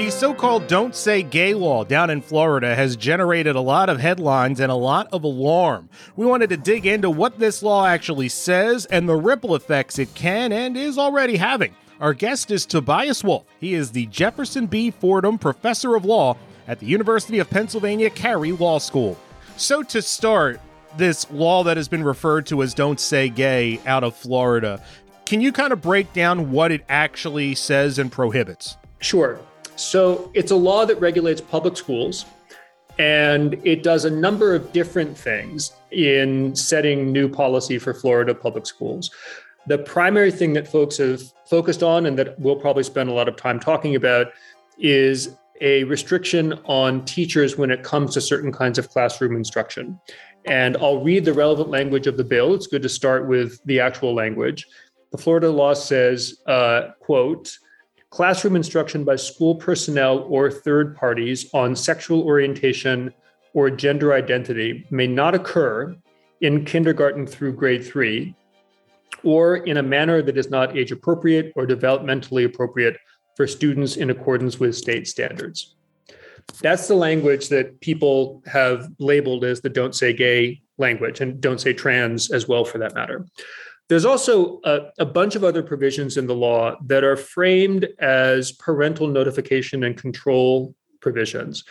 The so called Don't Say Gay law down in Florida has generated a lot of headlines and a lot of alarm. We wanted to dig into what this law actually says and the ripple effects it can and is already having. Our guest is Tobias Wolff. He is the Jefferson B. Fordham Professor of Law at the University of Pennsylvania Carey Law School. So, to start, this law that has been referred to as Don't Say Gay out of Florida, can you kind of break down what it actually says and prohibits? Sure. So it's a law that regulates public schools, and it does a number of different things in setting new policy for Florida public schools. The primary thing that folks have focused on, and that we'll probably spend a lot of time talking about, is a restriction on teachers when it comes to certain kinds of classroom instruction. And I'll read the relevant language of the bill. It's good to start with the actual language. The Florida law says, uh, quote, classroom instruction by school personnel or third parties on sexual orientation or gender identity may not occur in kindergarten through grade three or in a manner that is not age appropriate or developmentally appropriate for students in accordance with state standards. That's the language that people have labeled as the don't say gay language and don't say trans as well, for that matter. There's also a, a, bunch of other provisions in the law that are framed as parental notification and control provisions.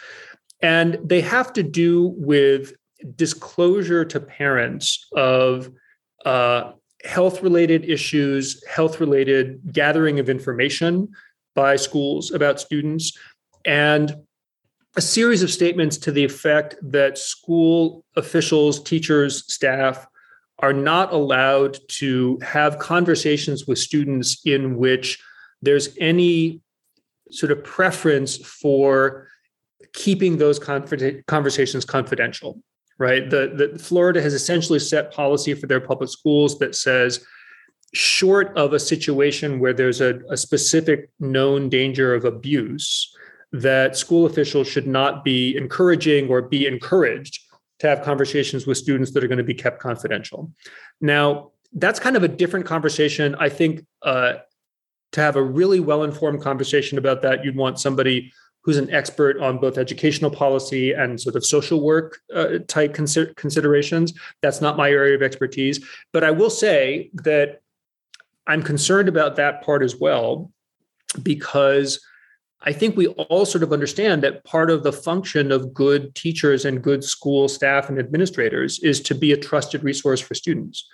And they have to do with disclosure to parents of uh, health related issues, health related gathering of information by schools about students, and a series of statements to the effect that school officials, teachers, staff are not allowed to have conversations with students in which there's any sort of preference for keeping those conversations confidential right? The, the florida has essentially set policy for their public schools that says short of a situation where there's a, a specific known danger of abuse that school officials should not be encouraging or be encouraged to have conversations with students that are going to be kept confidential. Now, that's kind of a different conversation. I think uh, to have a really well informed conversation about that, you'd want somebody who's an expert on both educational policy and sort of social work uh, type consider- considerations. That's not my area of expertise. But I will say that I'm concerned about that part as well, because I think we all sort of understand that part of the function of good teachers and good school staff and administrators is to be a trusted resource for students.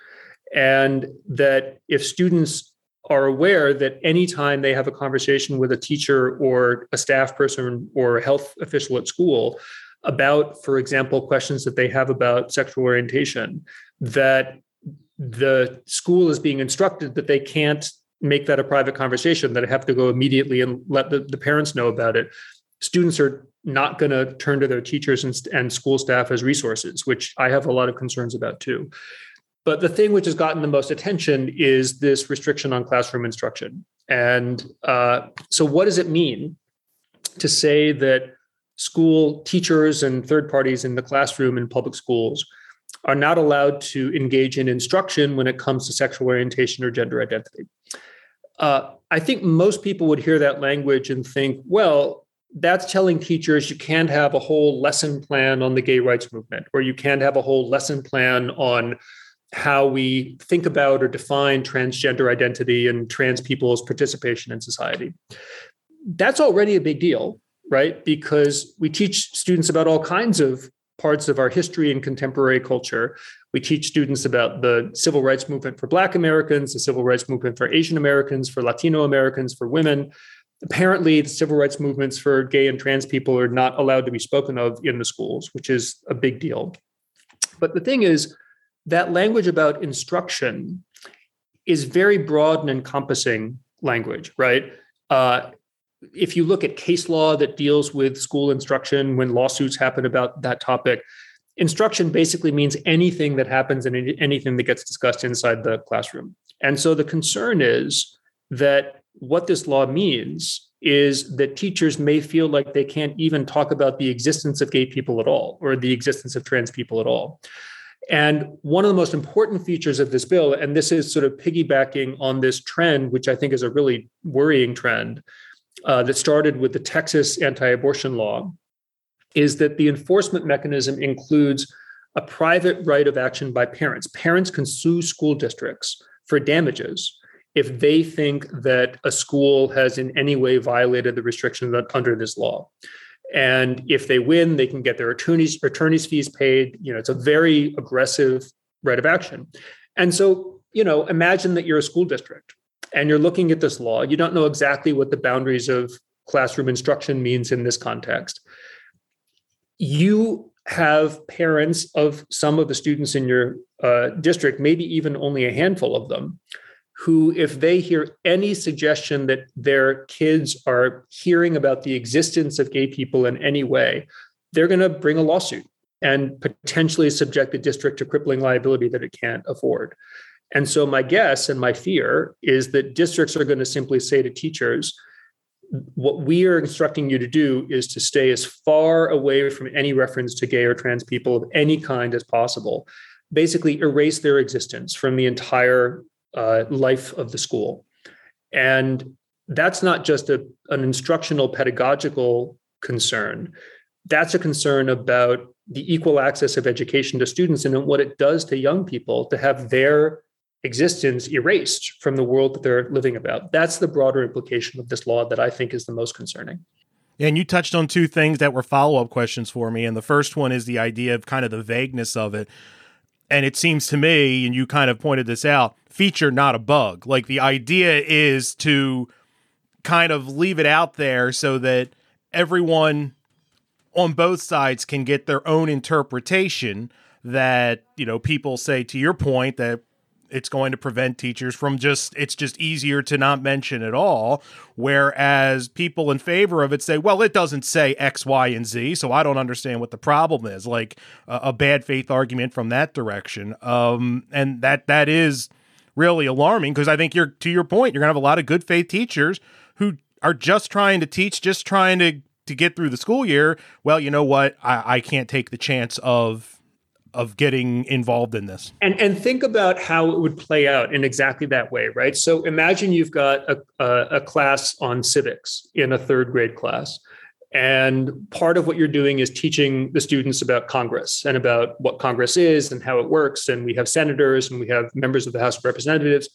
And that if students are aware that anytime they have a conversation with a teacher or a staff person or a health official at school about, for example, questions that they have about sexual orientation, that the school is being instructed that they can't make that a private conversation that I have to go immediately and let the, the parents know about it. Students are not going to turn to their teachers and, and school staff as resources, which I have a lot of concerns about too. But the thing which has gotten the most attention is this restriction on classroom instruction. And uh, so, what does it mean to say that school teachers and third parties in the classroom in public schools are not allowed to engage in instruction when it comes to sexual orientation or gender identity? Uh, I think most people would hear that language and think, well, that's telling teachers you can't have a whole lesson plan on the gay rights movement, or you can't have a whole lesson plan on how we think about or define transgender identity and trans people's participation in society. That's already a big deal, right? Because we teach students about all kinds of parts of our history and contemporary culture. We teach students about the civil rights movement for Black Americans, the civil rights movement for Asian Americans, for Latino Americans, for women. Apparently, the civil rights movements for gay and trans people are not allowed to be spoken of in the schools, which is a big deal. But the thing is, that language about instruction is very broad and encompassing language, right? Uh, if you look at case law that deals with school instruction when lawsuits happen about that topic, instruction basically means anything that happens and anything that gets discussed inside the classroom. And so the concern is that what this law means is that teachers may feel like they can't even talk about the existence of gay people at all or the existence of trans people at all. And one of the most important features of this bill, and this is sort of piggybacking on this trend, which I think is a really worrying trend uh, that started with the Texas anti abortion law, is that the enforcement mechanism includes a private right of action by parents. Parents can sue school districts for damages if they think that a school has in any way violated the restrictions under this law. And if they win, they can get their attorneys attorneys fees paid. You know, it's a very aggressive right of action. And so, you know, imagine that you're a school district and you're looking at this law. You don't know exactly what the boundaries of classroom instruction means in this context. You have parents of some of the students in your uh, district, maybe even only a handful of them, who, if they hear any suggestion that their kids are hearing about the existence of gay people in any way, they're going to bring a lawsuit and potentially subject the district to crippling liability that it can't afford. And so, my guess and my fear is that districts are going to simply say to teachers, what we are instructing you to do is to stay as far away from any reference to gay or trans people of any kind as possible. Basically, erase their existence from the entire uh, life of the school. And that's not just a, an instructional pedagogical concern, that's a concern about the equal access of education to students and what it does to young people to have their existence erased from the world that they're living about. That's the broader implication of this law that I think is the most concerning. and you touched on two things that were follow up questions for me. And the first one is the idea of kind of the vagueness of it. And it seems to me, and you kind of pointed this out, feature, not a bug. Like the idea is to kind of leave it out there so that everyone on both sides can get their own interpretation that, you know, people say to your point that it's going to prevent teachers from just it's just easier to not mention at all whereas people in favor of it say well it doesn't say x y and z so i don't understand what the problem is like a, bad faith argument from that direction um, and that that is really alarming because I think you're to your point, you're gonna have a lot of good faith teachers who are just trying to teach, just trying to to get through the school year. Well, you know what? I, I can't take the chance of of getting involved in this. And and think about how it would play out in exactly that way, right? So imagine you've got a, a, a class on civics in a third grade class. And part of what you're doing is teaching the students about Congress and about what Congress is and how it works. And we have senators and we have members of the House of Representatives.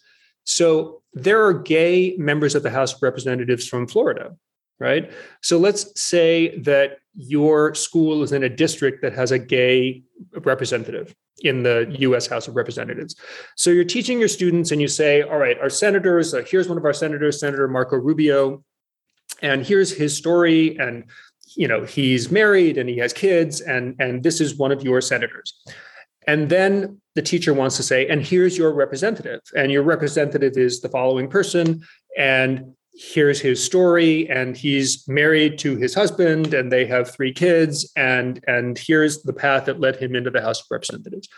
So there are gay members of the House of Representatives from Florida, right? So let's say that your school is in a district that has a gay representative in the US House of Representatives. So you're teaching your students and you say, all right, our senators, uh, here's one of our senators, Senator Marco Rubio and here's his story and you know he's married and he has kids and and this is one of your senators and then the teacher wants to say and here's your representative and your representative is the following person and here's his story and he's married to his husband and they have three kids and and here's the path that led him into the house of representatives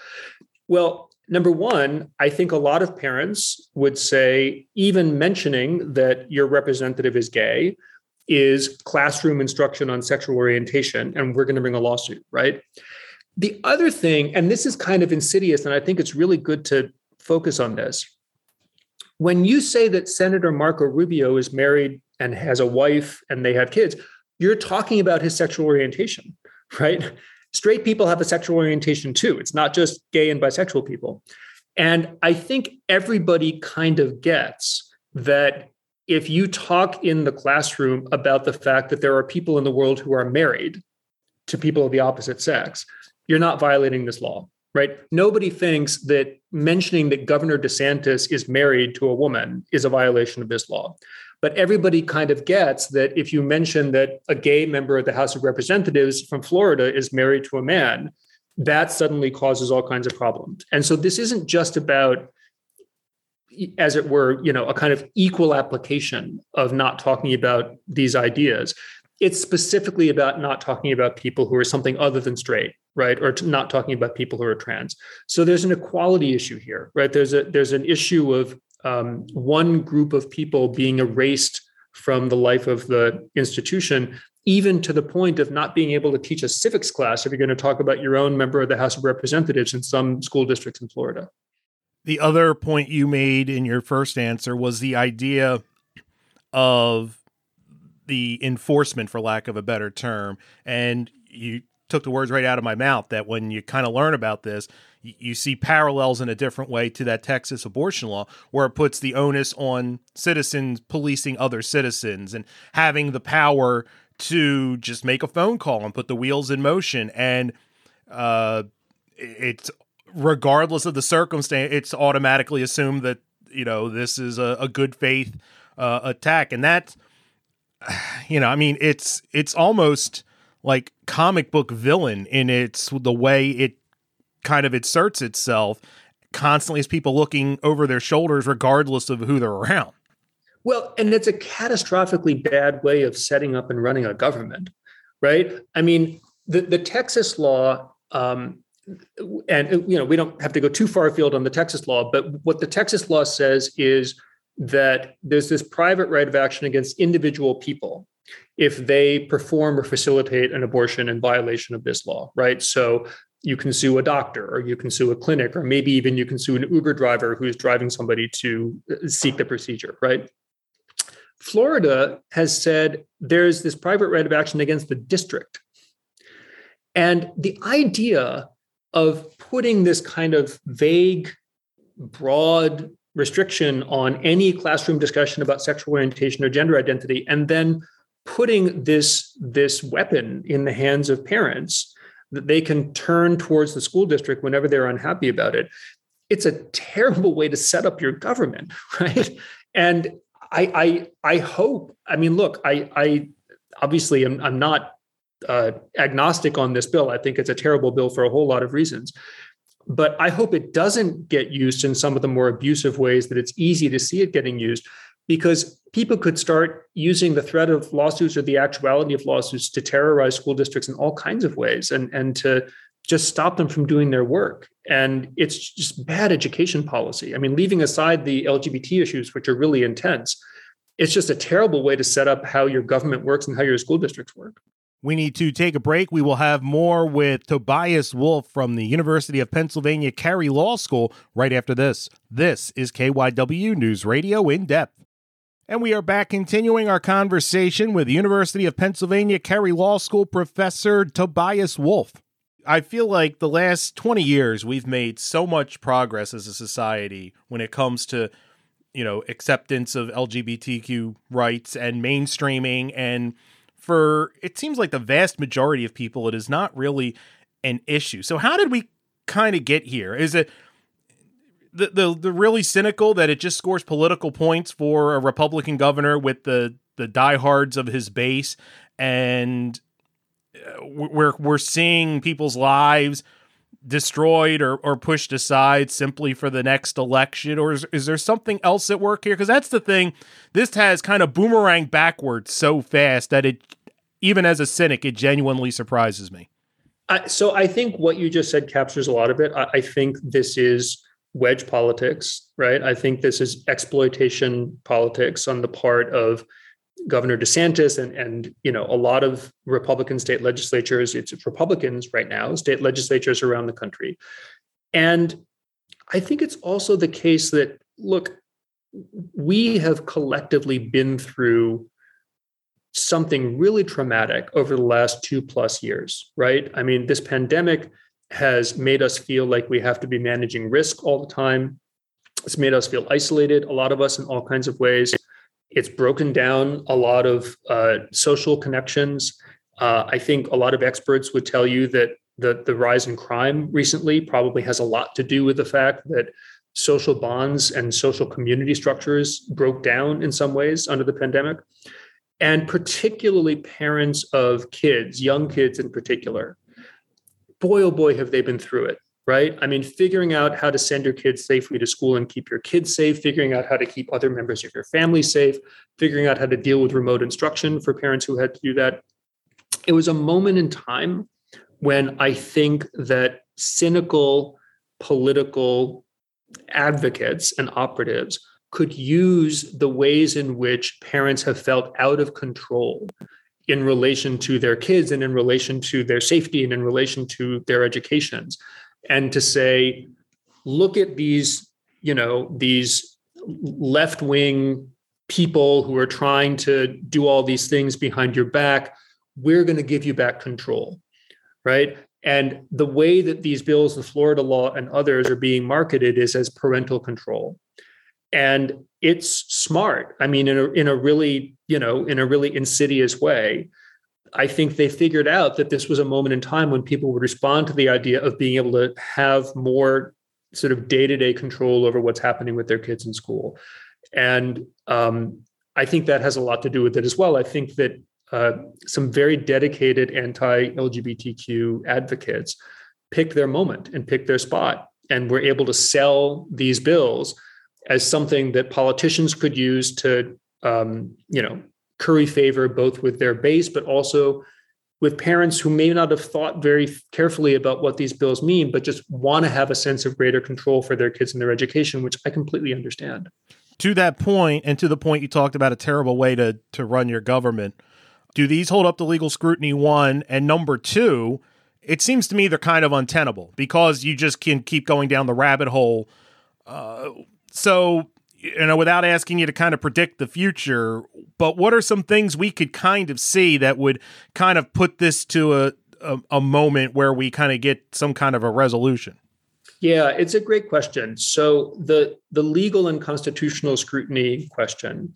well number one i think a lot of parents would say even mentioning that your representative is gay is classroom instruction on sexual orientation, and we're going to bring a lawsuit, right? The other thing, and this is kind of insidious, and I think it's really good to focus on this. When you say that Senator Marco Rubio is married and has a wife and they have kids, you're talking about his sexual orientation, right? Straight people have a sexual orientation too. It's not just gay and bisexual people. And I think everybody kind of gets that if you talk in the classroom about the fact that there are people in the world who are married to people of the opposite sex, you're not violating this law, right? Nobody thinks that mentioning that Governor DeSantis is married to a woman is a violation of this law. But everybody kind of gets that if you mention that a gay member of the House of Representatives from Florida is married to a man, that suddenly causes all kinds of problems. And so this isn't just about as it were, you know, a kind of equal application of not talking about these ideas. It's specifically about not talking about people who are something other than straight right? Or not talking about people who are trans. So there's an equality issue here, right? There's a there's an issue of um, one group of people being erased from the life of the institution, even to the point of not being able to teach a civics class if you're going to talk about your own member of the House of Representatives in some school districts in Florida. The other point you made in your first answer was the idea of the enforcement, for lack of a better term. And you took the words right out of my mouth that when you kind of learn about this, you see parallels in a different way to that Texas abortion law, where it puts the onus on citizens policing other citizens and having the power to just make a phone call and put the wheels in motion. And uh, it's regardless of the circumstance, it's automatically assumed that you know this is a, a good faith uh, attack, and that you know, I mean, it's it's almost like comic book villain in its the way it kind of inserts itself constantly as people looking over their shoulders regardless of who they're around. Well, and it's a catastrophically bad way of setting up and running a government, right? I mean, the, the Texas law, um, and you know, we don't have to go too far afield on the Texas law, but what the Texas law says is that there's this private right of action against individual people if they perform or facilitate an abortion in violation of this law, right? So you can sue a doctor or you can sue a clinic or maybe even you can sue an Uber driver who's driving somebody to uh, seek the procedure, right? Florida has said there's this private right of action against the district. And the idea of putting this kind of vague, broad restriction on any classroom discussion about sexual orientation or gender identity and then putting this this weapon in the hands of parents that they can turn towards the school district whenever they're unhappy about it. It's a terrible way to set up your government right? And i i i hope i mean look i i obviously am i'm not uh, agnostic on this bill. I think it's a terrible bill for a whole lot of reasons. But i hope it doesn't get used in some of the more abusive ways that it's easy to see it getting used because people could start using the threat of lawsuits or the actuality of lawsuits to terrorize school districts in all kinds of ways and, and to just stop them from doing their work. And it's just bad education policy. I mean, leaving aside the LGBT issues, which are really intense, it's just a terrible way to set up how your government works and how your school districts work. We need to take a break. We will have more with Tobias Wolff from the University of Pennsylvania Carey Law School right after this. This is KYW News Radio in depth. And we are back continuing our conversation with University of Pennsylvania Carey Law School professor Tobias Wolff. I feel like the last 20 years we've made so much progress as a society when it comes to you know acceptance of LGBTQ rights and mainstreaming and for it seems like the vast majority of people it is not really an issue. So how did we kind of get here? Is it the, the the really cynical that it just scores political points for a Republican governor with the the diehards of his base, and uh, we're we're seeing people's lives destroyed or, or pushed aside simply for the next election. Or is, is there something else at work here? Because that's the thing. This has kind of boomerang backwards so fast that it even as a cynic it genuinely surprises me. I, so i think what you just said captures a lot of it. I, I think this is wedge politics, right? I think this is exploitation politics on the part of Governor DeSantis and and you know a lot of Republican state legislatures. It's Republicans right now, state legislatures around the country, and I think it's also the case that look, we have collectively been through something really traumatic over the last two plus years, right? I mean, this pandemic has made us feel like we have to be managing risk all the time. It's made us feel isolated, a lot of us in all kinds of ways. It's broken down a lot of uh, social connections. Uh, I think a lot of experts would tell you that the, the rise in crime recently probably has a lot to do with the fact that social bonds and social community structures broke down in some ways under the pandemic. And particularly parents of kids, young kids in particular, boy, oh boy, have they been through it, right? I mean, figuring out how to send your kids safely to school and keep your kids safe, figuring out how to keep other members of your family safe, figuring out how to deal with remote instruction for parents who had to do that. It was a moment in time when I think that cynical political advocates and operatives could use the ways in which parents have felt out of control in relation to their kids and in relation to their safety and in relation to their educations. And to say look at these you know these left wing people who are trying to do all these things behind your back we're going to give you back control right? And the way that these bills the florida law and others are being marketed is as parental control. And it's smart. I mean in a, in a really you know in a really insidious way. I think they figured out that this was a moment in time when people would respond to the idea of being able to have more sort of day-to-day control over what's happening with their kids in school. And um, i think that has a lot to do with it as well. I think that uh, some very dedicated anti-lgbtq advocates picked their moment and picked their spot and were able to sell these bills as something that politicians could use to, um, you know, curry favor both with their base, but also with parents who may not have thought very carefully about what these bills mean, but just want to have a sense of greater control for their kids and their education, which I completely understand. To that point, and to the point you talked about a terrible way to to run your government, do these hold up to legal scrutiny? One and number two, it seems to me they're kind of untenable because you just can keep going down the rabbit hole. Uh, so you know without asking you to kind of predict the future but what are some things we could kind of see that would kind of put this to a a, a moment where we kind of get some kind of a resolution? Yeah it's a great question. So the the legal and constitutional scrutiny question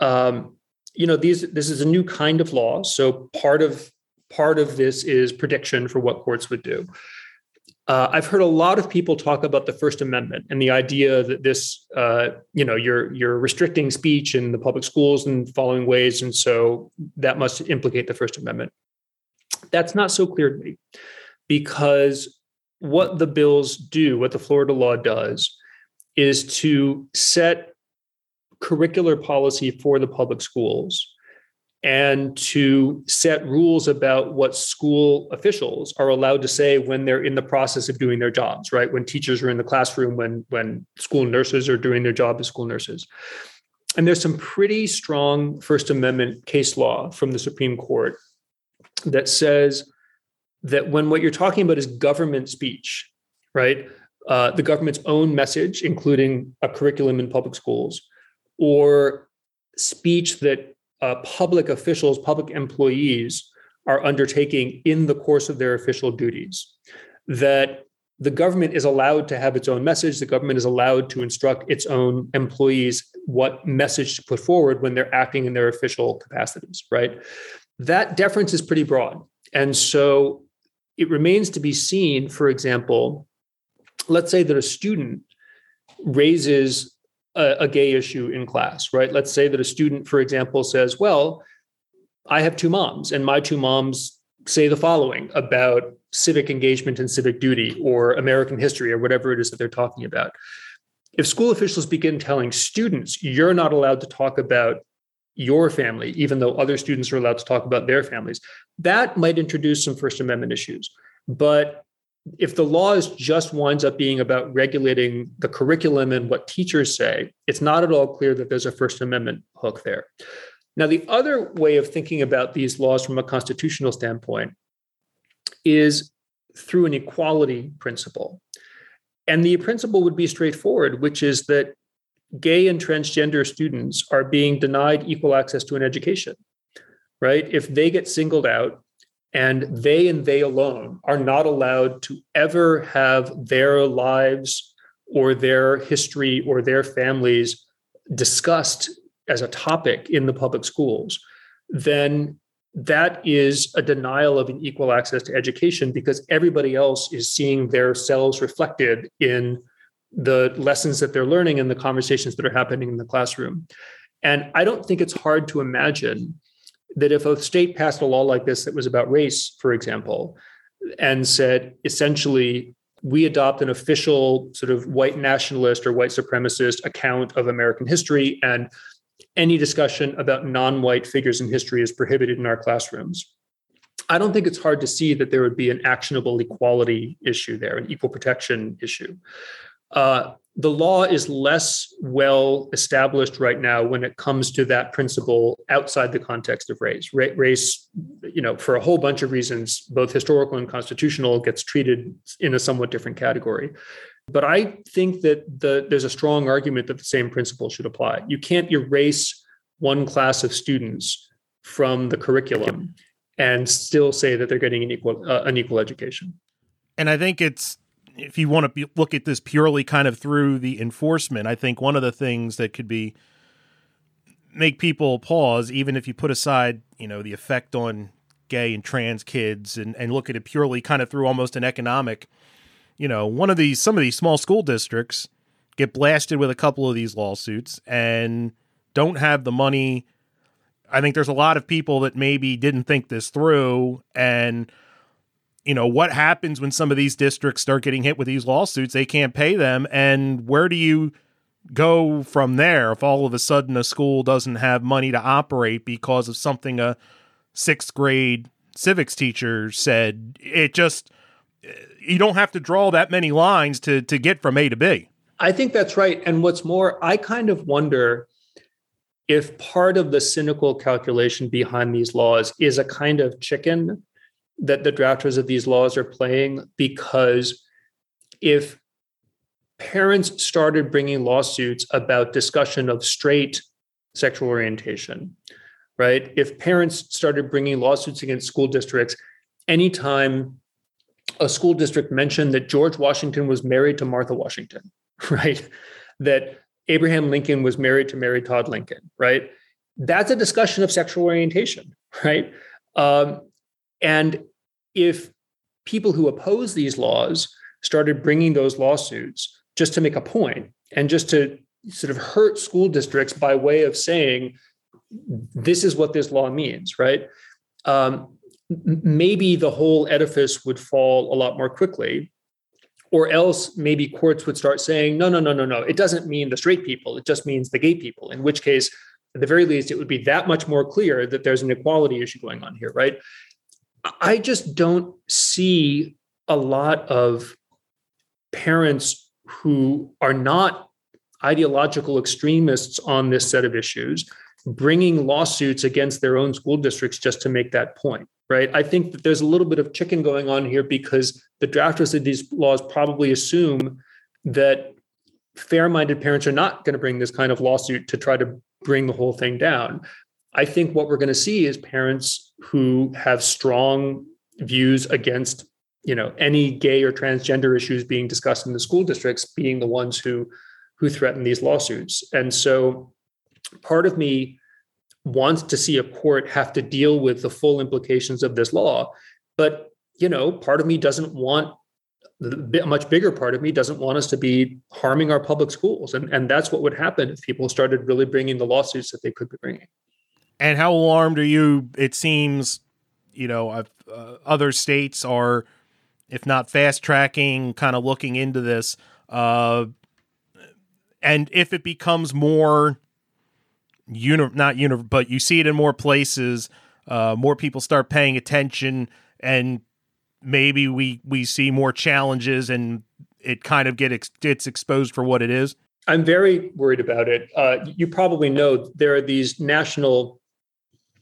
um, you know these this is a new kind of law. So part of part of this is prediction for what courts would do uh, I've heard a lot of people talk about the First Amendment and the idea that this, uh, you know, you're you're restricting speech in the public schools in following ways, and so that must implicate the First Amendment. That's not so clear to me, because what the bills do, what the Florida law does, is to set curricular policy for the public schools and to set rules about what school officials are allowed to say when they're in the process of doing their jobs right? When teachers are in the classroom when when school nurses are doing their job as school nurses. And there's some pretty strong first amendment case law from the supreme court that says that when what you're talking about is government speech right uh, the government's own message including a curriculum in public schools or speech that uh, public officials, public employees are undertaking in the course of their official duties. That the government is allowed to have its own message. The government is allowed to instruct its own employees what message to put forward when they're acting in their official capacities, right? That deference is pretty broad. And so it remains to be seen, for example, let's say that a student raises a, a gay issue in class, right? Let's say that a student, for example, says, Well, I have two moms, and my two moms say the following about civic engagement and civic duty or American history or whatever it is that they're talking about. If school officials begin telling students, you're not allowed to talk about your family, even though other students are allowed to talk about their families, that might introduce some First Amendment issues. But if the law is just winds up being about regulating the curriculum and what teachers say, it's not at all clear that there's a First Amendment hook there. Now, the other way of thinking about these laws from a constitutional standpoint is through an equality principle. And the principle would be straightforward, which is that gay and transgender students are being denied equal access to an education, right? If they get singled out and they and they alone are not allowed to ever have their lives or their history or their families discussed as a topic in the public schools, then that is a denial of an equal access to education because everybody else is seeing their selves reflected in the lessons that they're learning and the conversations that are happening in the classroom. And I don't think it's hard to imagine that if a state passed a law like this that was about race, for example, and said essentially, we adopt an official sort of white nationalist or white supremacist account of American history, and any discussion about non white figures in history is prohibited in our classrooms. I don't think it's hard to see that there would be an actionable equality issue there, an equal protection issue. Uh, the law is less well established right now when it comes to that principle outside the context of race. Ra- race, you know, for a whole bunch of reasons, both historical and constitutional, gets treated in a somewhat different category. But I think that the, there's a strong argument that the same principle should apply. You can't erase one class of students from the curriculum and still say that they're getting an equal uh, an equal education. And I think it's if you want to look at this purely kind of through the enforcement, I think one of the things that could be make people pause, even if you put aside, you know, the effect on gay and trans kids and, and look at it purely kind of through almost an economic, you know, one of these, some of these small school districts get blasted with a couple of these lawsuits and don't have the money. I think there's a lot of people that maybe didn't think this through and you know what happens when some of these districts start getting hit with these lawsuits? They can't pay them. And where do you go from there if all of a sudden a school doesn't have money to operate because of something a sixth grade civics teacher said? It just eh, you don't have to draw that many lines to to get from a to b. I think that's right. And what's more i kind of wonder if part of the cynical calculation behind these laws is a kind of chicken that the drafters of these laws are playing because if parents started bringing lawsuits about discussion of straight sexual orientation right? If parents started bringing lawsuits against school districts anytime a school district mentioned that george washington was married to martha washington right? That abraham lincoln was married to mary todd lincoln right? That's a discussion of sexual orientation right? Um, and if people who oppose these laws started bringing those lawsuits just to make a point and just to sort of hurt school districts by way of saying, this is what this law means, right? Um, maybe the whole edifice would fall a lot more quickly. Or else maybe courts would start saying, no, no, no, no, no. It doesn't mean the straight people. It just means the gay people, in which case, at the very least, it would be that much more clear that there's an equality issue going on here, right? I just don't see a lot of parents who are not ideological extremists on this set of issues bringing lawsuits against their own school districts just to make that point right? I think that there's a little bit of chicken going on here because the drafters of these laws probably assume that fair-minded parents are not going to bring this kind of lawsuit to try to bring the whole thing down I think what we're going to see is parents who have strong views against you know any gay or transgender issues being discussed in the school districts being the ones who who threaten these lawsuits. And so part of me wants to see a court have to deal with the full implications of this law but you know part of me doesn't want a much bigger part of me doesn't want us to be harming our public schools. And, and that's what would happen if people started really bringing the lawsuits that they could be bringing and how alarmed are you? It seems, you know, uh, other states are, if not fast tracking, kind of looking into this. Uh, and if it becomes more, uni- not uni- but you see it in more places, uh, more people start paying attention, and maybe we we see more challenges, and it kind of get ex- gets exposed for what it is. I'm very worried about it. Uh, you probably know there are these national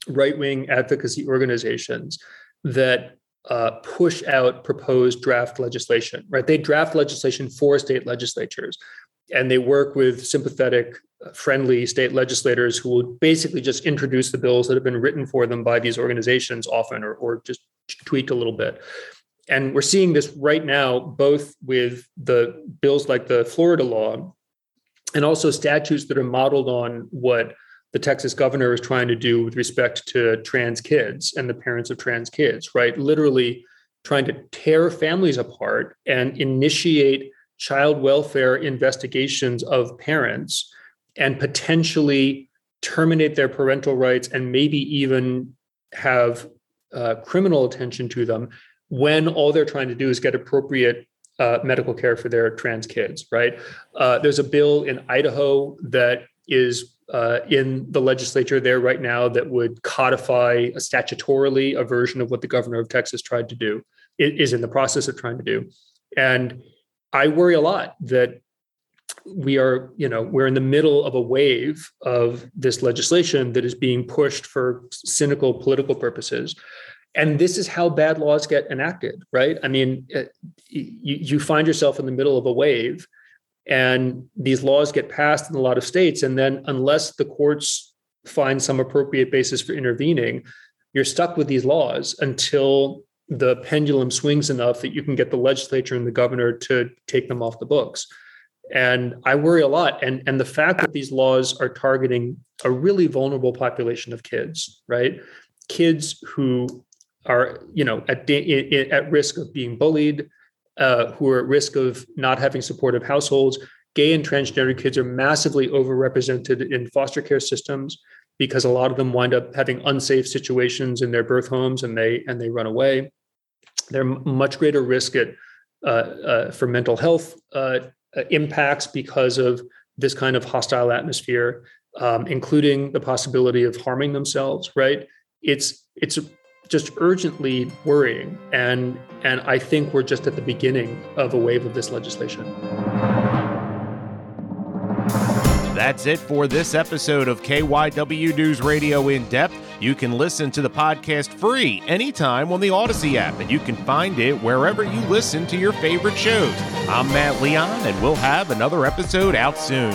right wing advocacy organizations that uh, push out proposed draft legislation, right? They draft legislation for state legislatures and they work with sympathetic, uh, friendly state legislators who will basically just introduce the bills that have been written for them by these organizations often or, or just tweak a little bit. And we're seeing this right now, both with the bills like the Florida law and also statutes that are modeled on what the Texas governor is trying to do with respect to trans kids and the parents of trans kids, right? Literally trying to tear families apart and initiate child welfare investigations of parents and potentially terminate their parental rights and maybe even have uh, criminal attention to them when all they're trying to do is get appropriate uh, medical care for their trans kids, right? Uh, there's a bill in Idaho that is uh, in the legislature there right now that would codify a statutorily a version of what the governor of Texas tried to do, is in the process of trying to do. And I worry a lot that we are, you know, we're in the middle of a wave of this legislation that is being pushed for cynical political purposes. And this is how bad laws get enacted, right? I mean, you, you find yourself in the middle of a wave and these laws get passed in a lot of states. And then, unless the courts find some appropriate basis for intervening, you're stuck with these laws until the pendulum swings enough that you can get the legislature and the governor to take them off the books. And I worry a lot. And, and the fact that these laws are targeting a really vulnerable population of kids, right? Kids who are, you know, at, at risk of being bullied, uh, who are at risk of not having supportive households. Gay and transgender kids are massively overrepresented in foster care systems because a lot of them wind up having unsafe situations in their birth homes and they and they run away. They're much greater risk at uh, uh, for mental health uh, uh, impacts because of this kind of hostile atmosphere, um, including the possibility of harming themselves. Right? It's it's just urgently worrying. And, and I think we're just at the beginning of a wave of this legislation. That's it for this episode of KYW News Radio In Depth. You can listen to the podcast free anytime on the Odyssey app, and you can find it wherever you listen to your favorite shows. I'm Matt Leon, and we'll have another episode out soon.